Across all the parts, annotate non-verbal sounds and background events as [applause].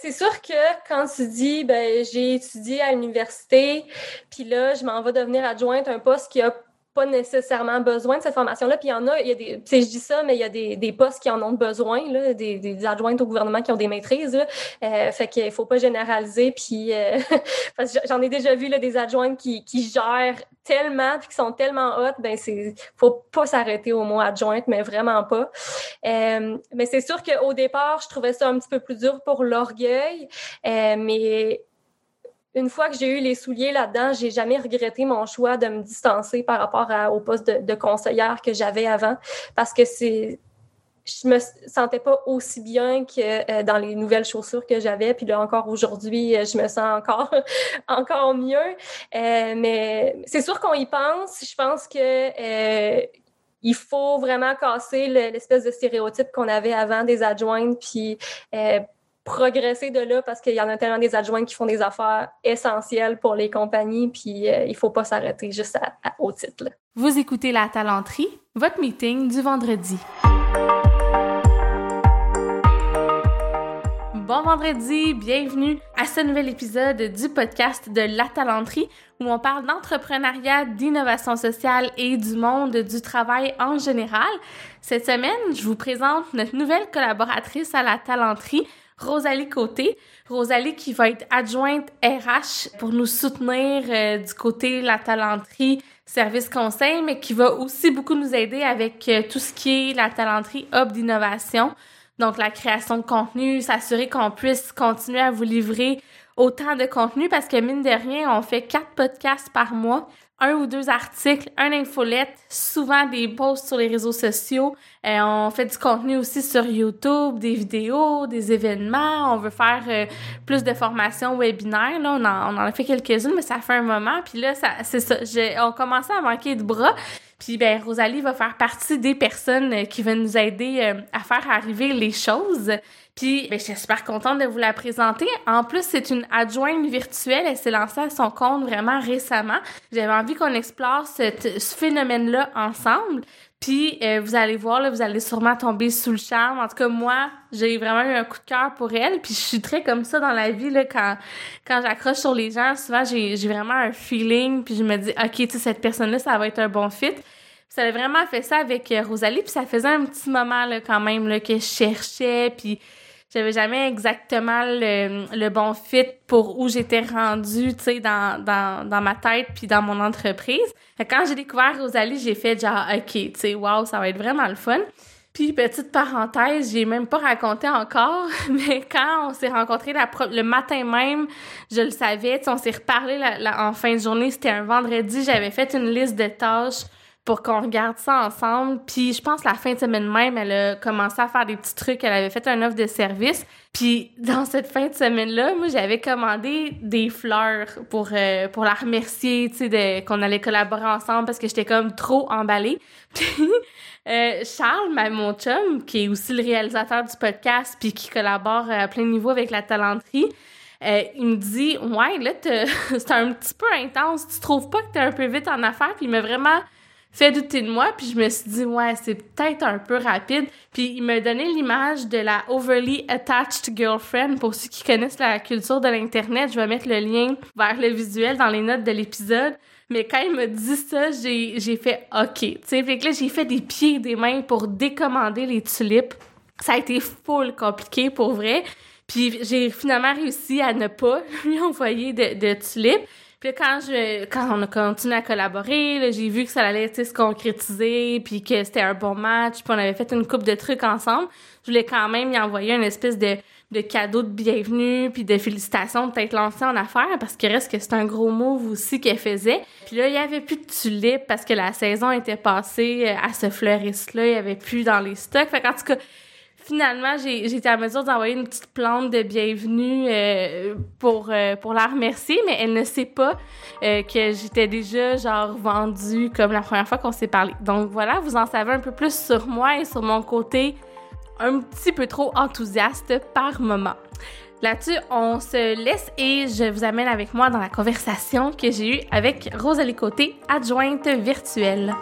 C'est sûr que quand tu dis, ben, j'ai étudié à l'université, puis là, je m'en vais devenir adjointe, un poste qui a pas nécessairement besoin de cette formation-là. Puis il y en a, il y a des, je dis ça, mais il y a des, des postes qui en ont besoin, là, des, des, adjointes au gouvernement qui ont des maîtrises. Là. Euh, fait qu'il faut pas généraliser. Puis euh, [laughs] j'en ai déjà vu là, des adjointes qui, qui gèrent tellement puis qui sont tellement hautes, ben c'est faut pas s'arrêter au mot adjointe, mais vraiment pas. Euh, mais c'est sûr qu'au départ, je trouvais ça un petit peu plus dur pour l'orgueil, euh, mais une fois que j'ai eu les souliers là-dedans, j'ai jamais regretté mon choix de me distancer par rapport au poste de, conseillère que j'avais avant parce que c'est je me sentais pas aussi bien que euh, dans les nouvelles chaussures que j'avais. Puis là, encore aujourd'hui, euh, je me sens encore, [laughs] encore mieux. Euh, mais c'est sûr qu'on y pense. Je pense que il faut vraiment casser l'espèce de stéréotype qu'on avait avant des adjointes, puis progresser de là parce qu'il y en a tellement des adjoints qui font des affaires essentielles pour les compagnies, puis euh, il faut pas s'arrêter juste à, au titre. Vous écoutez La Talenterie, votre meeting du vendredi. Bon vendredi, bienvenue à ce nouvel épisode du podcast de La Talenterie où on parle d'entrepreneuriat, d'innovation sociale et du monde du travail en général. Cette semaine, je vous présente notre nouvelle collaboratrice à La Talenterie, Rosalie Côté. Rosalie qui va être adjointe RH pour nous soutenir euh, du côté la talenterie, service conseil, mais qui va aussi beaucoup nous aider avec euh, tout ce qui est la talenterie hub d'innovation. Donc la création de contenu, s'assurer qu'on puisse continuer à vous livrer autant de contenu parce que mine de rien, on fait quatre podcasts par mois un ou deux articles, un infolette, souvent des posts sur les réseaux sociaux. Euh, on fait du contenu aussi sur YouTube, des vidéos, des événements. On veut faire euh, plus de formations webinaires. Là, on en, on en a fait quelques-unes, mais ça fait un moment. Puis là, ça, c'est ça. on commençait à manquer de bras. Puis ben Rosalie va faire partie des personnes euh, qui vont nous aider euh, à faire arriver les choses. Puis ben, je suis super contente de vous la présenter. En plus, c'est une adjointe virtuelle. Elle s'est lancée à son compte vraiment récemment. J'avais envie qu'on explore ce phénomène-là ensemble. Puis euh, vous allez voir, là, vous allez sûrement tomber sous le charme. En tout cas, moi, j'ai vraiment eu un coup de cœur pour elle. Puis je suis très comme ça dans la vie, là, quand, quand j'accroche sur les gens, souvent j'ai, vraiment un feeling. Puis je me dis, OK, tu sais, cette personne-là, ça va être un bon fit. ça a vraiment fait ça avec euh, Rosalie. Puis ça faisait un petit moment là, quand même là, que je cherchais. Puis j'avais jamais exactement le, bon fit pour où j'étais rendue, tu sais, dans, dans, dans ma tête puis dans mon entreprise. quand j'ai découvert Rosalie, j'ai fait genre, OK, tu sais, wow, ça va être vraiment le fun. Puis, petite parenthèse, j'ai même pas raconté encore, [laughs] mais quand on s'est rencontrés le matin même, je le savais, on s'est reparlé en fin de journée, c'était un vendredi, j'avais fait une liste de tâches pour qu'on regarde ça ensemble. Puis je pense la fin de semaine même, elle a commencé à faire des petits trucs. Elle avait fait un offre de service. Puis dans cette fin de semaine-là, moi, j'avais commandé des fleurs pour euh, pour la remercier, tu sais, qu'on allait collaborer ensemble parce que j'étais comme trop emballée. [laughs] Puis euh, Charles, mon chum, qui est aussi le réalisateur du podcast puis qui collabore à plein niveau avec la talenterie, euh, il me dit ouais là [laughs] c'est un petit peu intense tu trouves pas que t'es un peu vite en affaires puis il m'a vraiment fait douter de moi, puis je me suis dit, ouais, c'est peut-être un peu rapide. Puis il m'a donné l'image de la overly attached girlfriend. Pour ceux qui connaissent la culture de l'Internet, je vais mettre le lien vers le visuel dans les notes de l'épisode. Mais quand il m'a dit ça, j'ai, fait OK. Tu sais, fait que là, j'ai fait des pieds et des mains pour décommander les tulipes. Ça a été full compliqué pour vrai. Puis j'ai finalement réussi à ne pas [laughs] lui envoyer de tulipes. Puis quand je quand on a continué à collaborer, j'ai vu que ça allait se concrétiser, puis que c'était un bon match, puis on avait fait une coupe de trucs ensemble. Je voulais quand même y envoyer une espèce de de cadeau de bienvenue puis de félicitations de t'être lancée en affaires parce que reste que c'est un gros move aussi qu'elle faisait. Puis là, il y avait plus de tulipes parce que la saison était passée euh, à ce fleuriste-là, il y avait plus dans les stocks. Fait qu'en tout cas, finalement, j'ai été à mesure d'envoyer une petite plante de bienvenue euh, pour, euh, pour la remercier, mais elle ne sait pas euh, que j'étais déjà, genre, vendue comme la première fois qu'on s'est parlé. Donc voilà, vous en savez un peu plus sur moi et sur mon côté un petit peu trop enthousiaste par moment. Là-dessus, on se laisse et je vous amène avec moi dans la conversation que j'ai eue avec Rosalie Côté, adjointe virtuelle.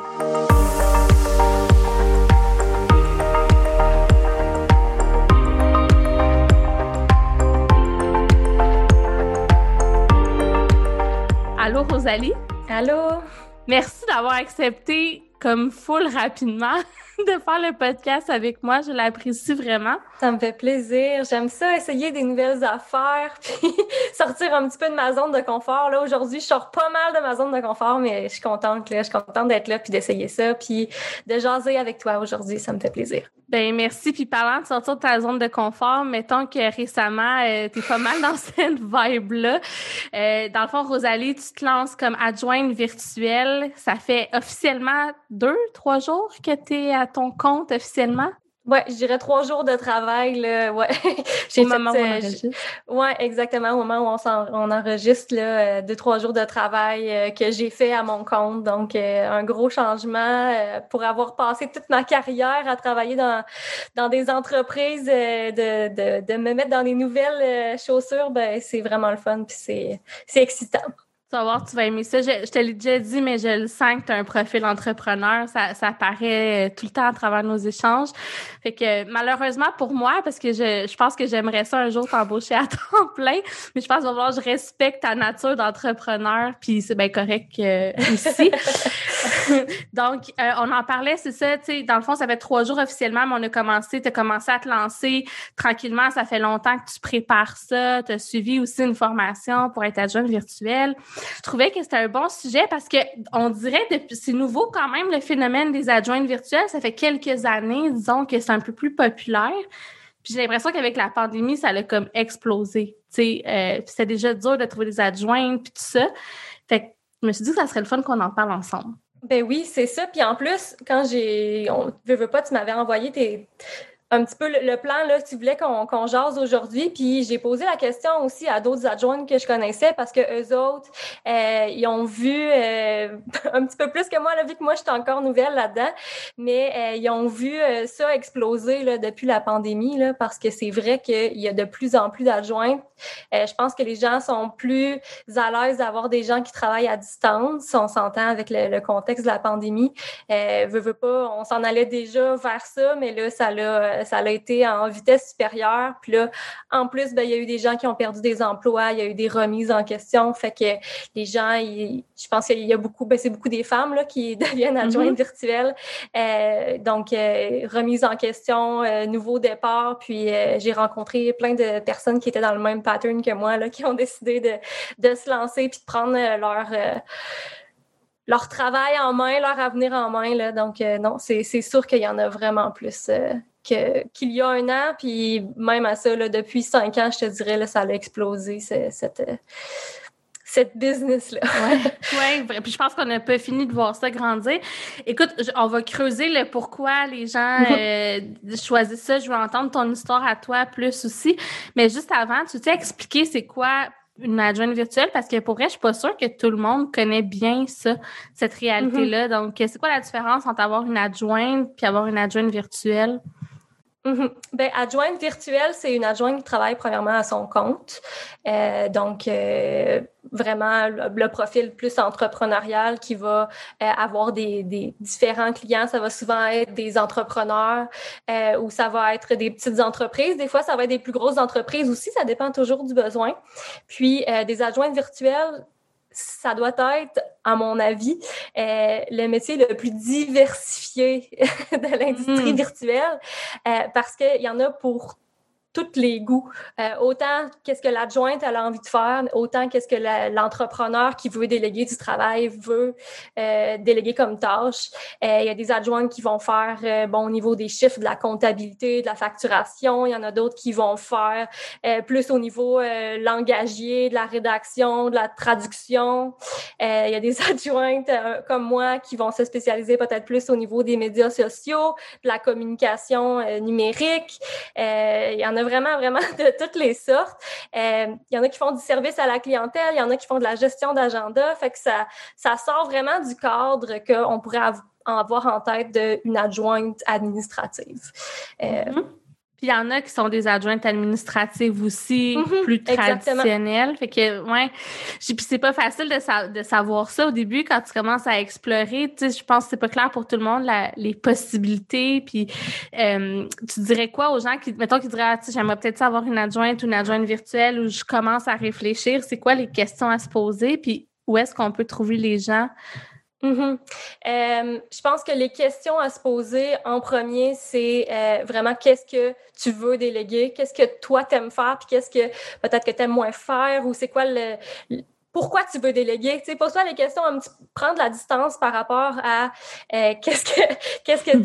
Allô, Rosalie? Allô? Merci d'avoir accepté comme full rapidement [laughs] de faire le podcast avec moi. Je l'apprécie vraiment. Ça me fait plaisir. J'aime ça, essayer des nouvelles affaires, [laughs] puis sortir un petit peu de ma zone de confort. Là, aujourd'hui, je sors pas mal de ma zone de confort, mais je suis contente, là. Je suis contente d'être là, puis d'essayer ça, puis de jaser avec toi aujourd'hui. Ça me fait plaisir. Ben merci. Puis parlant de sortir de ta zone de confort, mettons que récemment, euh, tu es pas mal dans [laughs] cette vibe-là. Euh, dans le fond, Rosalie, tu te lances comme adjointe virtuelle. Ça fait officiellement deux, trois jours que tu es à ton compte officiellement? Ouais, je dirais trois jours de travail. Là, ouais. [laughs] J'ai au moment où on euh, enregistre. Ouais, exactement. Au moment où on, on enregistre, là, euh, deux, trois jours de travail euh, que j'ai fait à mon compte. Donc, un gros changement pour avoir passé toute ma carrière à travailler dans, dans des entreprises, de, de, de me mettre dans des nouvelles chaussures, ben, c'est vraiment le fun. Puis c'est excitant. Tu vas voir, tu vas aimer ça. Je, te l'ai déjà dit, mais je le sens que tu as un profil entrepreneur. Ça, ça paraît tout le temps à travers nos échanges. Fait que malheureusement pour moi, parce que je, je pense que j'aimerais ça un jour t'embaucher à [laughs] temps plein, mais je pense que je respecte ta nature d'entrepreneur, puis c'est bien correct euh, ici. [laughs] Donc, euh, on en parlait, c'est ça, tu sais, dans le fond, ça fait trois jours officiellement, mais on a commencé, tu as commencé à te lancer tranquillement. Ça fait longtemps que tu prépares ça. Tu as suivi aussi une formation pour être adjointe virtuelle. Je trouvais que c'était un bon sujet parce que on dirait depuis c'est nouveau quand même le phénomène des adjointes virtuelles. Ça fait quelques années, disons que c'est un peu plus populaire. Puis j'ai l'impression qu'avec la pandémie, ça a comme explosé. Tu euh, c'était déjà dur de trouver des adjointes puis tout ça. Fait que je me suis dit que ça serait le fun qu'on en parle ensemble. Ben oui, c'est ça. Puis en plus, quand j'ai, on pas, tu m'avais envoyé tes un petit peu le, plan, là, tu voulais qu'on jase aujourd'hui. Puis j'ai posé la question aussi à d'autres adjointes que je connaissais parce que eux autres, euh, ils ont vu euh, [laughs] un petit peu plus que moi, vu que moi, je suis encore nouvelle là-dedans, mais euh, ils ont vu ça exploser depuis la pandémie, parce que c'est vrai qu'il y a de plus en plus d'adjointes. je pense que les gens sont plus à l'aise d'avoir des gens qui travaillent à distance. On s'entend avec le, contexte de la pandémie. Pas, on s'en allait déjà vers ça, mais là, ça l'a euh, ça a été en vitesse supérieure. Puis là, en plus, ben, il y a eu des gens qui ont perdu des emplois, il y a eu des remises en question. Fait que les gens, je pense qu'il y a beaucoup, ben, c'est beaucoup des femmes là, qui [laughs] deviennent adjointes mm-hmm. virtuelles. Euh, donc, euh, remise en question, nouveau départ. Puis j'ai rencontré plein de personnes qui étaient dans le même pattern que moi, là, qui ont [laughs] décidé de, de se lancer puis de prendre leur leur travail en main, leur avenir en main. Là. Donc, non, c'est sûr qu'il y en a vraiment plus qu'il y a un an, puis même à ça, là, depuis cinq ans, je te dirais, là, ça a explosé, cette, cette business-là. oui, ouais, [laughs] puis je pense qu'on n'a pas fini de voir ça grandir. Écoute, on va creuser le pourquoi les gens [laughs] euh, choisissent ça. Je veux entendre ton histoire à toi plus aussi. Mais juste avant, tu t'es expliqué c'est quoi une adjointe virtuelle? Parce que pour vrai, je suis pas sûre que tout le monde connaît bien ça, cette réalité-là. Mm-hmm. Donc, c'est quoi la différence entre avoir une adjointe puis avoir une adjointe virtuelle? Mhm. Ben, adjointe virtuelle, c'est une adjointe qui travaille premièrement à son compte. Euh, donc, euh, vraiment le, profil plus entrepreneurial qui va euh, avoir des, des, différents clients. Ça va souvent être des entrepreneurs ou ça va être des petites entreprises. Des fois, ça va être des plus grosses entreprises aussi. Ça dépend toujours du besoin. Puis, des adjointes virtuelles, ça doit être, à mon avis, euh, le métier le plus diversifié [laughs] de l'industrie hmm. virtuelle euh, parce qu'il y en a pour tous les goûts. Euh, autant qu'est-ce que l'adjointe a envie de faire, autant qu'est-ce que l'entrepreneur qui veut déléguer du travail veut euh, déléguer comme tâche. Euh, il y a des adjointes qui vont faire bon au niveau des chiffres, de la comptabilité, de la facturation. Il y en a d'autres qui vont faire plus au niveau langagier, de la rédaction, de la traduction. il y a des [laughs] adjointes comme moi qui vont se spécialiser peut-être plus au niveau des médias sociaux, de la communication numérique. il y en a vraiment, vraiment [laughs] de toutes les sortes. Euh, il y en a qui font du service à la clientèle, il y en a qui font de la gestion d'agenda. Fait que ça, ça sort vraiment du cadre qu'on pourrait avoir en tête d'une adjointe administrative. Euh, mm-hmm. Puis il y en a qui sont des adjointes administratives aussi, mhm, plus traditionnelles. Fait que, ouais. Puis c'est pas facile de, de, savoir ça au début quand tu commences à explorer. Tu sais, je pense que c'est pas clair pour tout le monde la, les possibilités. Puis euh, tu dirais quoi aux gens qui, mettons, qui diraient, ah, tu j'aimerais peut-être avoir une adjointe ou une adjointe virtuelle où je commence à réfléchir. C'est quoi les questions à se poser? Puis où est-ce qu'on peut trouver les gens? Mm-hmm. Euh, je pense que les questions à se poser en premier, c'est euh, vraiment qu'est-ce que tu veux déléguer, qu'est-ce que toi t'aimes faire, puis qu'est-ce que peut-être que t'aimes moins faire, ou c'est quoi le, pourquoi tu veux déléguer? Tu sais, pose-toi les questions, un petit, prendre la distance par rapport à euh, [laughs] qu'est-ce que qu'est-ce que [laughs] tu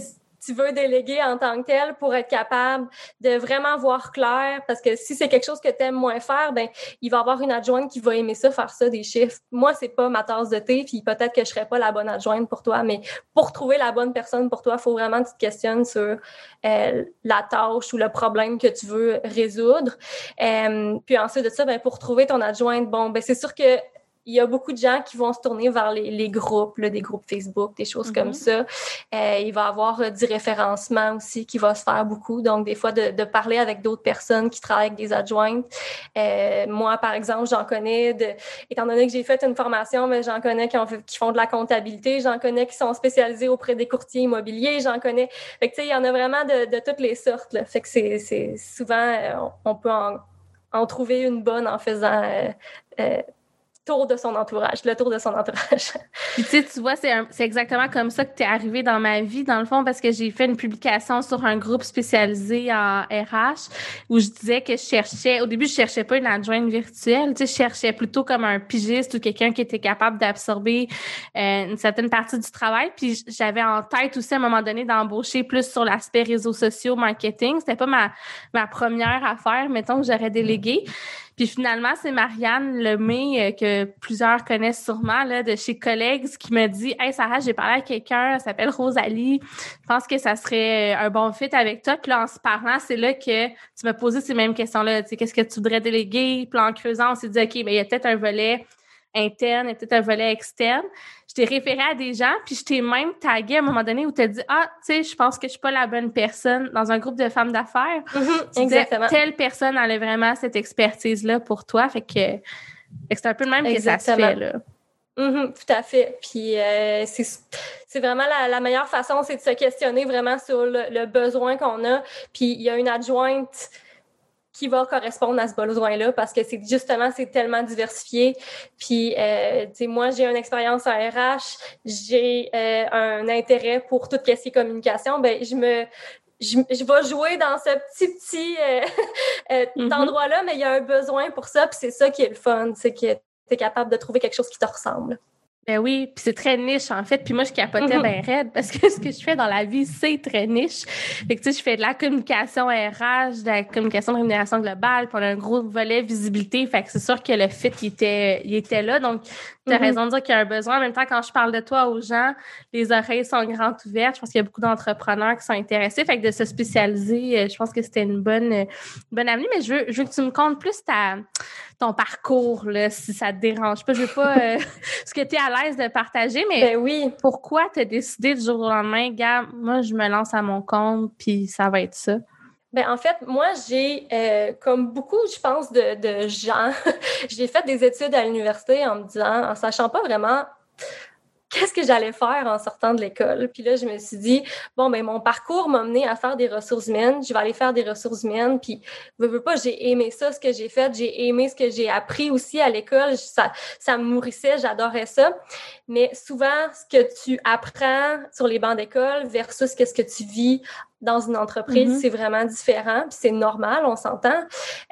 veux déléguer en tant que tel pour être capable de vraiment voir clair? Parce que si c'est quelque chose que tu aimes moins faire ben il va y avoir une adjointe qui va aimer ça faire ça des chiffres. Moi c'est pas ma tasse de thé puis peut-être que je serais pas la bonne adjointe pour toi mais pour trouver la bonne personne pour toi faut vraiment que tu te questionnes sur euh, la tâche ou le problème que tu veux résoudre. Euh, puis ensuite de ça ben pour trouver ton adjointe bon ben c'est sûr que il y a beaucoup de gens qui vont se tourner vers les, les groupes, là, des groupes Facebook, des choses comme mm-hmm. ça. Euh, il va y avoir euh, du référencement aussi qui va se faire beaucoup. Donc, des fois, de, de parler avec d'autres personnes qui travaillent avec des adjointes. Euh, moi, par exemple, j'en connais, de, étant donné que j'ai fait une formation, mais j'en connais qui, ont, qui font de la comptabilité, j'en connais qui sont spécialisés auprès des courtiers immobiliers, j'en connais. Fait que, tu sais, il y en a vraiment de, de toutes les sortes. Là. Fait que c'est souvent, on, peut en, en, trouver une bonne en faisant tour de son entourage, le tour de son entourage. [laughs] tu sais, tu vois, c'est, exactement comme ça que tu es arrivé dans ma vie, dans le fond, parce que j'ai fait une publication sur un groupe spécialisé en RH où je disais que je cherchais, au début, je cherchais pas une adjointe virtuelle, tu sais, je cherchais plutôt comme un pigiste ou quelqu'un qui était capable d'absorber euh, une certaine partie du travail. Puis j'avais en tête aussi à un moment donné d'embaucher plus sur l'aspect réseaux sociaux, marketing. C'était pas ma, ma première affaire, mettons, que j'aurais délégué. Puis finalement, c'est Marianne Lemay, euh, que plusieurs connaissent sûrement, là, de chez Collègues, qui me dit Hey Sarah, j'ai parlé à quelqu'un, elle s'appelle Rosalie. Je pense que ça serait un bon fit avec toi. Puis là, en se parlant, c'est là que tu m'as posé ces mêmes questions-là. Qu'est-ce que tu voudrais déléguer? Puis en creusant, on s'est dit OK, mais il y a peut-être un volet interne et peut-être un volet externe. Je t'ai référé à des gens, puis je t'ai même tagué à un moment donné où tu as dit Ah, tu sais, je pense que je suis pas la bonne personne dans un groupe de femmes d'affaires. Mm-hmm, exactement. telle personne a vraiment cette expertise-là pour toi. Fait que, c'est un peu le même que ça se fait, là. Mm-hmm, tout à fait. Puis euh, c'est vraiment la, meilleure façon, c'est de se questionner vraiment sur le, le besoin qu'on a. Puis il y a une adjointe qui va correspondre à ce besoin-là parce que c'est justement c'est tellement diversifié. Puis euh, tu sais moi j'ai une expérience en RH, j'ai euh, un intérêt pour toute question de communication, ben je me je, je vais jouer dans ce petit petit euh, [laughs] euh mm-hmm. endroit-là, mais il y a un besoin pour ça, puis c'est ça qui est le fun, c'est que tu es capable de trouver quelque chose qui te ressemble. Ben oui, puis c'est très niche en fait. Puis moi, je capotais mm bien raide parce que [laughs] ce que je fais dans la vie, c'est très niche. Fait que tu sais, je fais de la communication RH, de la communication de rémunération globale, puis on a un gros volet visibilité. Fait que c'est sûr que le fit, il était, il était là. Donc, tu as mm-hmm. raison de dire qu'il y a un besoin. En même temps, quand je parle de toi aux gens, les oreilles sont grandes ouvertes. Je pense qu'il y a beaucoup d'entrepreneurs qui sont intéressés. Fait que de se spécialiser, euh, je pense que c'était une bonne, euh, bonne avenue. Mais je veux, je veux que tu me comptes plus ta, ton parcours, là, si ça te dérange pas. Je veux pas euh, [laughs] [laughs] ce que tu es à l'aise de partager, mais ben oui. pourquoi tu as décidé du jour au lendemain, gars, moi, je me lance à mon compte, puis ça va être ça? Ben, en fait, moi, j'ai, euh, comme beaucoup, je pense, de, de gens, [laughs] j'ai fait des études à l'université en me disant, en sachant pas vraiment qu'est-ce que j'allais faire en sortant de l'école. Puis là, je me suis dit, bon, ben mon parcours m'a mené à faire des ressources humaines. Je vais aller faire des ressources humaines. Puis, veux, veux pas, j'ai aimé ça, ce que j'ai fait. J'ai aimé ce que j'ai appris aussi à l'école. Ça, ça me nourrissait, j'adorais ça. Mais souvent, ce que tu apprends sur les bancs d'école versus qu'est-ce que tu vis dans une entreprise, mm-hmm. c'est vraiment différent, puis c'est normal, on s'entend.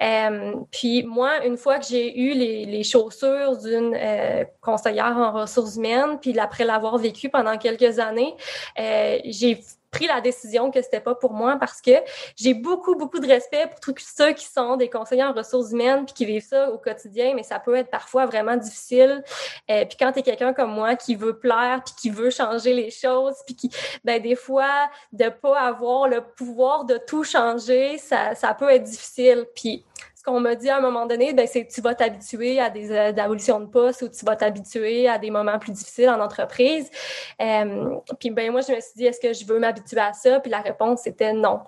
Euh, puis moi, une fois que j'ai eu les, les chaussures d'une euh, conseillère en ressources humaines, puis après l'avoir vécu pendant quelques années, euh, j'ai pris la décision que c'était pas pour moi parce que j'ai beaucoup, beaucoup de respect pour tous ceux qui sont des conseillers en ressources humaines puis qui vivent ça au quotidien, mais ça peut être parfois vraiment difficile. Euh, puis quand tu es quelqu'un comme moi qui veut plaire puis qui veut changer les choses puis qui, ben, des fois, de pas avoir le pouvoir de tout changer, ça, ça peut être difficile. Puis ce qu'on m'a dit à un moment donné, ben, c'est tu vas t'habituer à des, euh, abolitions de poste ou tu vas t'habituer à des moments plus difficiles en entreprise. Euh, puis ben moi, je me suis dit, est-ce que je veux m'habituer à ça? Puis la réponse était non.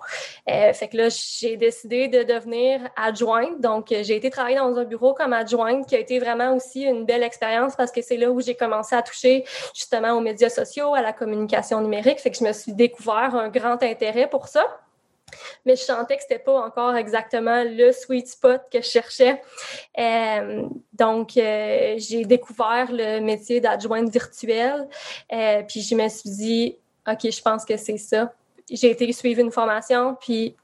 Euh, fait que là, j'ai décidé de devenir adjointe. Donc, j'ai été travailler dans un bureau comme adjointe qui a été vraiment aussi une belle expérience parce que c'est là où j'ai commencé à toucher justement aux médias sociaux, à la communication numérique. Fait que je me suis découvert un grand intérêt pour ça. Mais je sentais que c'était pas encore exactement le sweet spot que je cherchais. Euh, donc, euh, j'ai découvert le métier d'adjointe virtuelle, euh, puis je me suis dit, OK, je pense que c'est ça. J'ai été suivre une formation, puis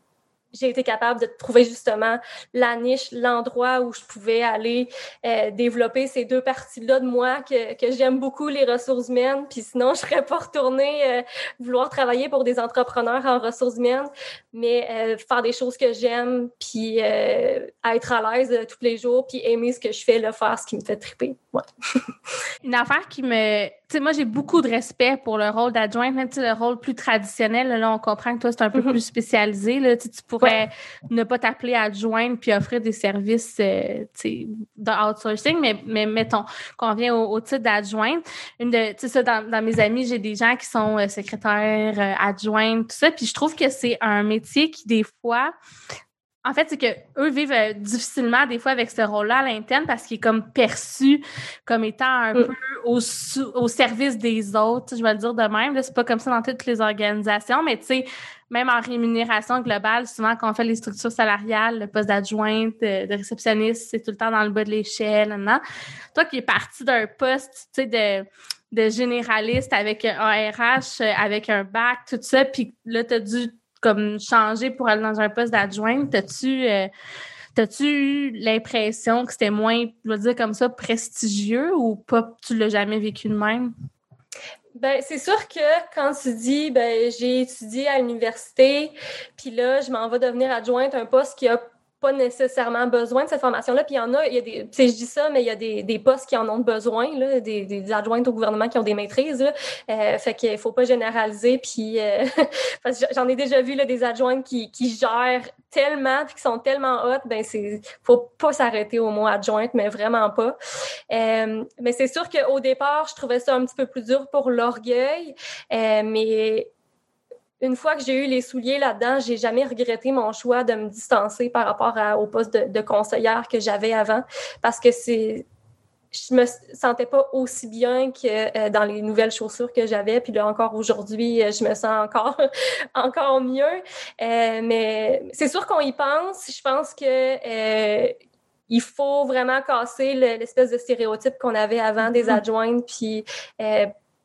j'ai été capable de trouver justement la niche, l'endroit où je pouvais aller euh, développer ces deux parties-là de moi que, que j'aime beaucoup, les ressources humaines. Puis sinon, je serais pas retournée euh, vouloir travailler pour des entrepreneurs en ressources humaines, mais euh, faire des choses que j'aime, puis être à l'aise tous les jours, puis aimer ce que je fais, le faire ce qui me fait triper. Ouais. [laughs] Une affaire qui me tu sais, moi, j'ai beaucoup de respect pour le rôle d'adjointe, même le rôle plus traditionnel. Là, on comprend que toi, c'est un peu mm-hmm. plus spécialisé. Là, tu pourrais ne pas t'appeler adjointe puis offrir des services euh, d'outsourcing, mais, mais mettons qu'on vient au, titre d'adjointe. Une de, tu sais, dans, mes amis, j'ai des gens qui sont euh, secrétaires, euh, adjointes, tout ça. Puis je trouve que c'est un métier qui, des fois, en fait, c'est que eux vivent euh, difficilement des fois avec ce rôle-là à l'interne parce qu'il est comme perçu comme étant un mm. peu au, au, service des autres. Je vais le dire de même. C'est pas comme ça dans toutes les organisations, mais tu sais, même en rémunération globale, souvent quand on fait les structures salariales, le poste d'adjointe, de, réceptionniste, c'est tout le temps dans le bas de l'échelle. Toi qui es parti d'un poste, tu sais, de généraliste avec un RH, avec un bac, tout ça, puis là, tu as dû comme changer pour aller dans un poste d'adjointe, t'as-tu euh, tu eu l'impression que c'était moins, je veux dire comme ça, prestigieux ou pas, tu l'as jamais vécu de même? Ben, c'est sûr que quand tu dis, ben, j'ai étudié à l'université, puis là, je m'en vais devenir adjointe, un poste qui a pas nécessairement besoin de cette formation-là. Puis il y en a, il y a des, je dis ça, mais il y a des, des postes qui en ont besoin, là, des, des adjointes au gouvernement qui ont des maîtrises. Là. Euh, fait qu'il faut pas généraliser. Puis euh, [laughs] parce j'en ai déjà vu là, des adjointes qui, qui gèrent tellement puis qui sont tellement hautes, ben c'est faut pas s'arrêter au mot adjointe, mais vraiment pas. Euh, mais c'est sûr qu'au départ, je trouvais ça un petit peu plus dur pour l'orgueil, euh, mais une fois que j'ai eu les souliers là-dedans, j'ai jamais regretté mon choix de me distancer par rapport au poste de, conseillère que j'avais avant parce que c'est je me sentais pas aussi bien que euh, dans les nouvelles chaussures que j'avais. Puis là, encore aujourd'hui, euh, je me sens encore, [laughs] encore mieux. Euh, mais c'est sûr qu'on y pense. Je pense que il faut vraiment casser l'espèce de stéréotype qu'on avait avant des mm-hmm. adjointes. Puis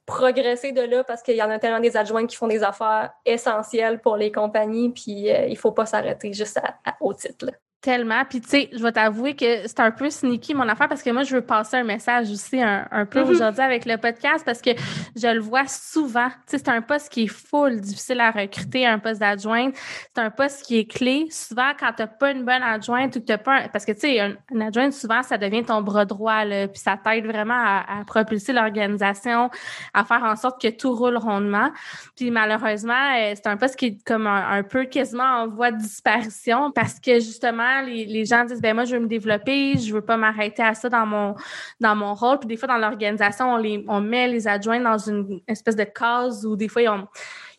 progresser de là parce qu'il y en a tellement des adjoints qui font des affaires essentielles pour les compagnies, puis euh, il faut pas s'arrêter juste au titre. Tellement. Puis, tu sais, je vais t'avouer que c'est un peu sneaky mon affaire parce que moi, je veux passer un message aussi un, un peu mm-hmm. aujourd'hui avec le podcast parce que je le vois souvent. Tu sais, c'est un poste qui est full, difficile à recruter, un poste d'adjointe. C'est un poste qui est clé. Souvent, quand tu n'as pas une bonne adjointe ou que tu pas Parce que, tu sais, un, adjointe, souvent, ça devient ton bras droit, là, puis ça t'aide vraiment à, à propulser l'organisation, à faire en sorte que tout roule rondement. Puis, malheureusement, euh, c'est un poste qui est comme un, un peu quasiment en voie de disparition parce que, justement, les, gens disent ben moi je veux me développer, je veux pas m'arrêter à ça dans mon dans mon rôle. Puis des fois dans l'organisation, on les on met les adjoints dans une espèce de case où des fois ils ont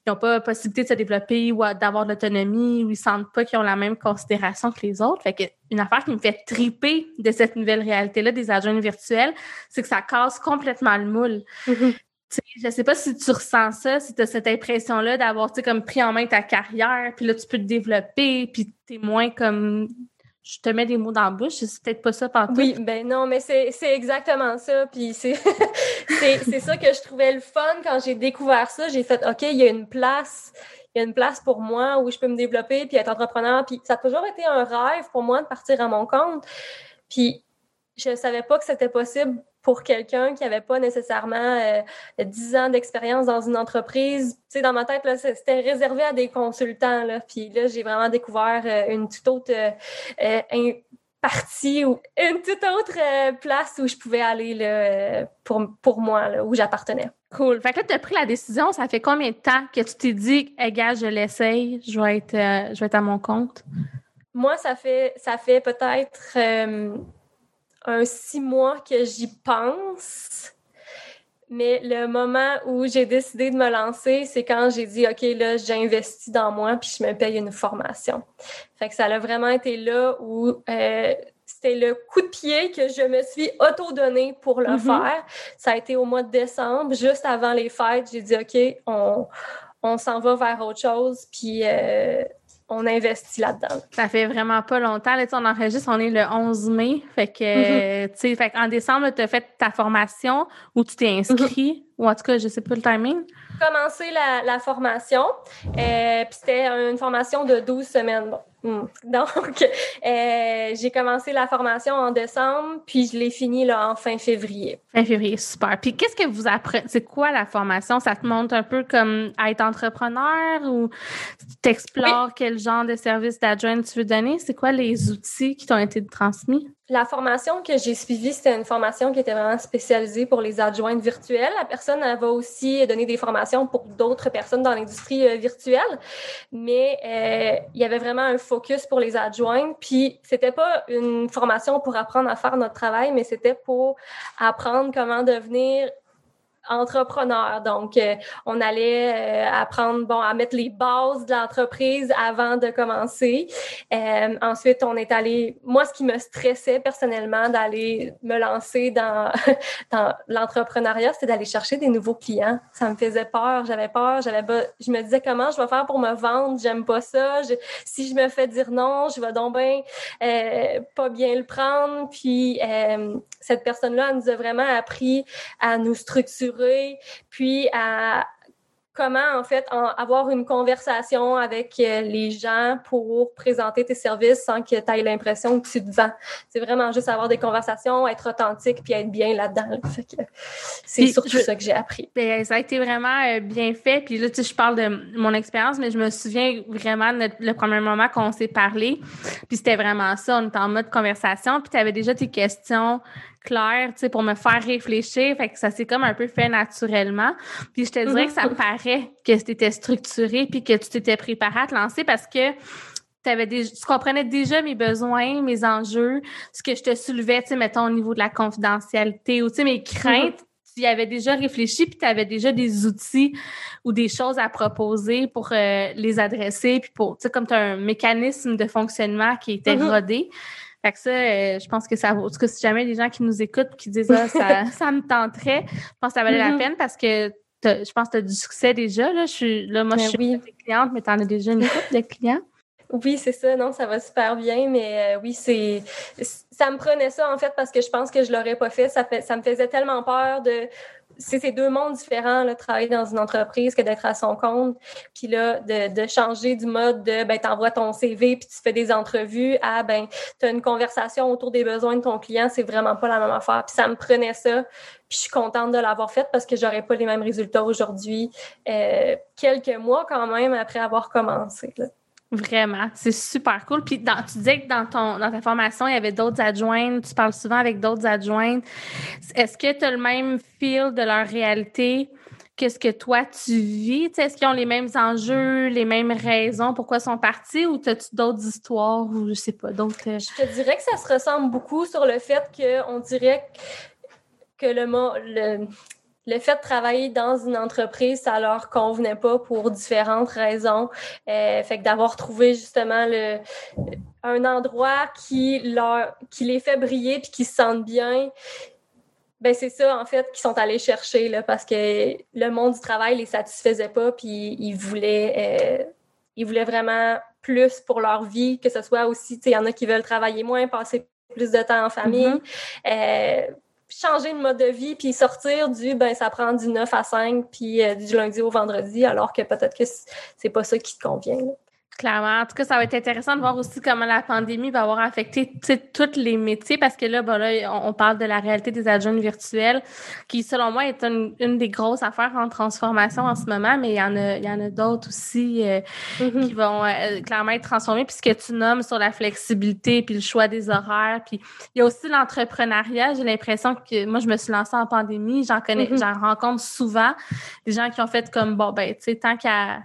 n'ont pas possibilité de se développer ou d'avoir de l'autonomie ou ils sentent pas qu'ils ont la même considération que les autres. Fait que une affaire qui me fait triper de cette nouvelle réalité-là des adjoints virtuels, c'est que ça casse complètement le moule. Mm-hmm. Je sais pas si tu ressens ça, si tu as cette impression-là d'avoir comme pris en main ta carrière, puis là, tu peux te développer, puis tu es moins comme je te mets des mots dans la bouche, c'est peut-être pas ça partout. Oui, ben non, mais c'est exactement ça. Puis [laughs] c'est ça que je trouvais le fun quand j'ai découvert ça. J'ai fait OK, il y a une place, il y a une place pour moi où je peux me développer puis être entrepreneur. Puis ça a toujours été un rêve pour moi de partir à mon compte. Puis je savais pas que c'était possible pour quelqu'un qui n'avait pas nécessairement euh, 10 ans d'expérience dans une entreprise. Tu sais, dans ma tête, c'était réservé à des consultants. Là. Puis là, j'ai vraiment découvert euh, une toute autre euh, euh partie ou une toute autre place où je pouvais aller là, pour, pour moi, là, où j'appartenais. Cool. Fait que là, tu as pris la décision. Ça fait combien de temps que tu t'es dit, hey, gars, je l'essaye, je vais être, je vais être à mon compte? Moi, ça fait, ça fait peut-être un six mois que j'y pense. Mais le moment où j'ai décidé de me lancer, c'est quand j'ai dit, OK, là, j'investis dans moi, puis je me paye une formation. Fait que ça a vraiment été là où euh, c'était le coup de pied que je me suis auto-donné pour le mm-hmm. faire. Ça a été au mois de décembre, juste avant les fêtes. J'ai dit, OK, on, on s'en va vers autre chose. Puis euh, on investit là-dedans. Ça fait vraiment pas longtemps. Là, on enregistre, on est le 11 mai. Fait que, tu sais, fait en décembre, tu as fait ta formation ou tu t'es inscrit, mm-hmm. ou en tout cas, je sais pas le timing. Commencé la, la formation, euh, puis c'était une formation de 12 semaines. Bon. Hmm. [laughs] Donc, euh, j'ai commencé la formation en décembre, puis je l'ai fini là, en fin février. Fin février, super. Puis qu'est-ce que vous apprenez? C'est quoi la formation? Ça te montre un peu comme à être entrepreneur ou tu explores quel genre de service d'adjoint tu veux donner? C'est quoi les outils qui t'ont été transmis? La formation que j'ai suivie, c'était une formation qui était vraiment spécialisée pour les adjointes virtuelles. La personne elle aussi donner des formations pour d'autres personnes dans l'industrie euh, virtuelle, mais euh, il y avait vraiment un focus pour les adjointes. Puis c'était pas une formation pour apprendre à faire notre travail, mais c'était pour apprendre comment devenir entrepreneur. Donc, euh, on allait euh, apprendre, bon, à mettre les bases de l'entreprise avant de commencer. Euh, ensuite, on est allé, moi, ce qui me stressait personnellement d'aller me lancer dans, [laughs] dans l'entrepreneuriat, c'était d'aller chercher des nouveaux clients. Ça me faisait peur, j'avais peur, j'avais je me disais comment je vais faire pour me vendre, j'aime pas ça. si je me fais dire non, je vais donc bien pas bien le prendre. Puis, cette personne-là, nous a vraiment appris à nous structurer puis à comment en fait avoir une conversation avec euh, les gens pour présenter tes services sans que tu aies l'impression que tu te vends. C'est vraiment juste avoir des conversations, être authentique puis être bien là-dedans. C'est surtout ça que j'ai appris. Ben, ça a été vraiment euh, bien fait. Puis là, tu sais, je parle de mon expérience, mais je me souviens vraiment de le premier moment qu'on s'est parlé. Puis c'était vraiment ça, on était en mode conversation. Puis tu avais déjà tes questions clair, tu sais, pour me faire réfléchir. Fait que ça s'est comme un peu fait naturellement. Puis je te dirais que ça me mhm. paraît que c'était structuré puis que tu t'étais préparé à te lancer parce que avais des, tu comprenais déjà mes besoins, mes enjeux, ce que je te soulevais, tu sais, mettons au niveau de la confidentialité ou tu sais, mes craintes. Tu y avais déjà réfléchi, puis tu avais déjà des outils ou des choses à proposer pour euh, les adresser, puis pour, tu sais, comme tu as un mécanisme de fonctionnement qui était mhm. rodé. Fait que ça, euh, je pense que ça vaut. En tout cas, si jamais les gens qui nous écoutent qui disent ah, ça, [laughs] ça me tenterait, je pense que ça valait la mm-hmm. peine parce que je pense que tu as du succès déjà. Là, je suis, là moi, je suis oui. cliente, mais tu en as déjà une couple de clients. Oui, c'est ça. Non, ça va super bien, mais euh, oui, c'est ça me prenait ça en fait parce que je pense que je l'aurais pas fait. Ça fait ça me faisait tellement peur de c'est ces deux mondes différents, là, travailler dans une entreprise que d'être à son compte. Puis là, de, de changer du mode de ben, t'envoies ton CV puis tu fais des entrevues à ben tu as une conversation autour des besoins de ton client, c'est vraiment pas la même affaire. Puis ça me prenait ça. Puis je suis contente de l'avoir fait parce que j'aurais pas les mêmes résultats aujourd'hui, euh, quelques mois quand même après avoir commencé. Vraiment, c'est super cool. Puis tu disais que dans ton dans ta formation, il y avait d'autres adjointes, tu parles souvent avec d'autres adjointes. Est-ce que tu as le même feel de leur réalité que ce que toi tu vis? Est-ce qu'ils ont les mêmes enjeux, les mêmes raisons? Pourquoi ils sont partis? Ou as-tu d'autres histoires ou je sais pas, d'autres. Euh? Je te dirais que ça se ressemble beaucoup sur le fait qu'on dirait que le, le, le fait de travailler dans une entreprise, ça leur convenait pas pour différentes raisons. Euh, fait que d'avoir trouvé justement le un endroit qui leur qui les fait briller puis qui se sentent bien. Ben c'est ça en fait qu'ils sont allés chercher là parce que le monde du travail les satisfaisait pas puis ils voulaient euh, ils voulaient vraiment plus pour leur vie que ce soit aussi tu il y en a qui veulent travailler moins passer plus de temps en famille. Mm-hmm. euh, changer de mode de vie puis sortir du ben ça prend du 9 à 5 puis euh, du lundi au vendredi alors que peut-être que c'est pas ça qui te convient. Clairement. En tout cas, ça va être intéressant de voir aussi comment la pandémie va avoir affecté tous les métiers parce que là, ben là, on, parle de la réalité des adjoints virtuels qui, selon moi, est une, des grosses affaires en transformation en ce moment, mais il y en a, il y en a d'autres aussi euh, mm-hmm. qui vont euh, clairement être transformées. Puis ce que tu nommes sur la flexibilité puis le choix des horaires. Puis il y a aussi l'entrepreneuriat. J'ai l'impression que moi, je me suis lancée en pandémie. J'en connais, mm-hmm. j'en rencontre souvent des gens qui ont fait comme, bon, ben, tu sais, tant qu'à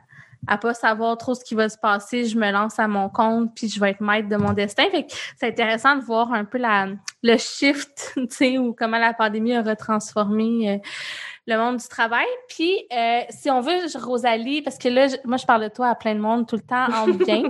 à pas savoir trop ce qui va se passer, je me lance à mon compte puis je vais être maître de mon destin. Fait que c'est intéressant de voir un peu la le shift, [laughs] tu sais, ou comment la pandémie a retransformé euh, le monde du travail. Puis euh, si on veut Rosalie parce que là moi je parle de toi à plein de monde tout le temps en [laughs] bien.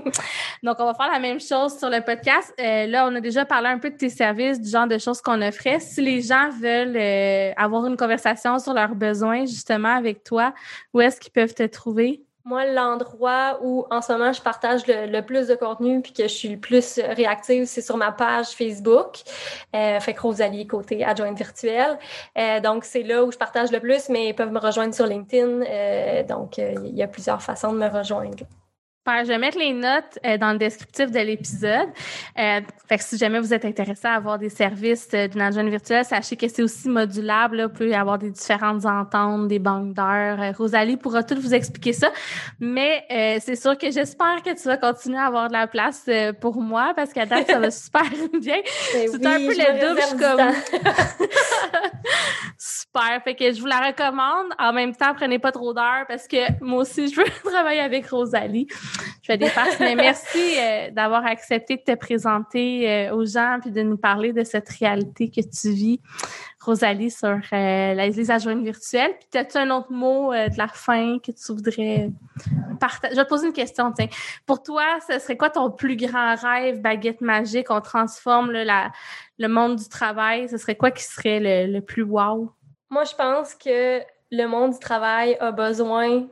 Donc on va faire la même chose sur le podcast. Euh, là on a déjà parlé un peu de tes services, du genre de choses qu'on offrait. Si les gens veulent avoir une conversation sur leurs besoins justement avec toi, où est-ce qu'ils peuvent te trouver? Moi, l'endroit où en ce moment je partage le, plus de contenu puis que je suis le plus réactive, c'est sur ma page Facebook. Euh, fait que Rosalie côté adjointe virtuelle. Euh, donc, c'est là où je partage le plus, mais ils peuvent me rejoindre sur LinkedIn. Euh, donc, euh, il y a plusieurs façons de me rejoindre. Je vais mettre les notes euh, dans le descriptif de l'épisode. Euh, fait que si jamais vous êtes intéressé à avoir des services euh, d'une adjointe virtuelle, sachez que c'est aussi modulable. Là, peut y avoir des différentes ententes, des banques d'heures. Rosalie pourra tout vous expliquer ça. Mais c'est sûr que j'espère que tu vas continuer à avoir de la place pour moi parce qu'à date, ça va [laughs] super [laughs] bien. Ben c'est un peu le double comme. [laughs] super. Fait que je vous la recommande. En même temps, prenez pas trop d'heures parce que moi aussi, je veux [laughs] travailler avec Rosalie je fais des passes. Mais merci euh, d'avoir accepté de te présenter euh, aux gens puis de nous parler de cette réalité que tu vis, Rosalie, sur euh, les adjointes virtuelles. Puis, as-tu un autre mot de la fin que tu voudrais partager? Je vais te poser une question, tiens. Pour toi, ce serait quoi ton plus grand rêve, baguette magique? On transforme la, le monde du travail. Ce serait quoi qui serait le, le plus wow? Moi, je pense que le monde du travail a besoin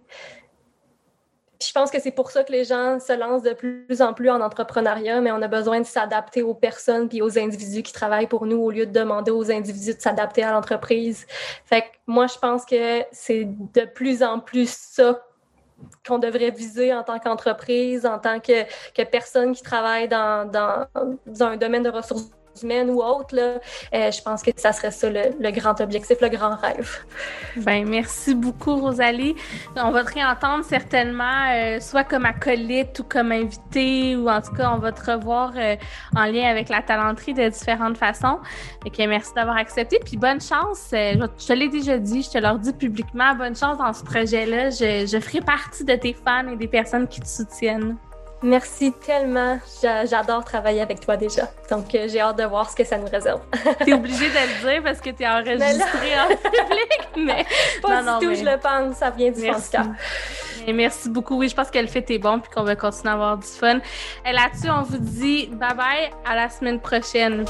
je pense que c'est pour ça que les gens se lancent de plus en plus en entrepreneuriat, mais on a besoin de s'adapter aux personnes puis aux individus qui travaillent pour nous au lieu de demander aux individus de s'adapter à l'entreprise. Fait que moi, je pense que c'est de plus en plus ça qu'on devrait viser en tant qu'entreprise, en tant que, que personne qui travaille dans, dans, dans un domaine de ressources humaine ou autre, euh, je pense que ça serait ça le, grand objectif, le grand rêve. Ben merci beaucoup, Rosalie. On va te réentendre certainement, euh, soit comme acolyte ou comme invité, ou en tout cas, on va te revoir euh, en lien avec la talenterie de différentes façons. Merci d'avoir accepté. Puis bonne chance. je te l'ai déjà dit, je te leur dis publiquement, bonne chance dans ce projet-là. Je, je ferai partie de tes fans et des personnes qui te soutiennent. Merci tellement. J'adore travailler avec toi déjà. Donc, euh, j'ai hâte de voir ce que ça nous réserve. [laughs] t'es obligée de le dire parce que t'es enregistrée [laughs] en public, mais... Pas du tout, je le pense. Ça vient du merci. merci beaucoup. Oui, je pense qu'elle fait est bon puis qu'on va continuer à avoir du fun. Et là-dessus, on vous dit bye-bye. À la semaine prochaine.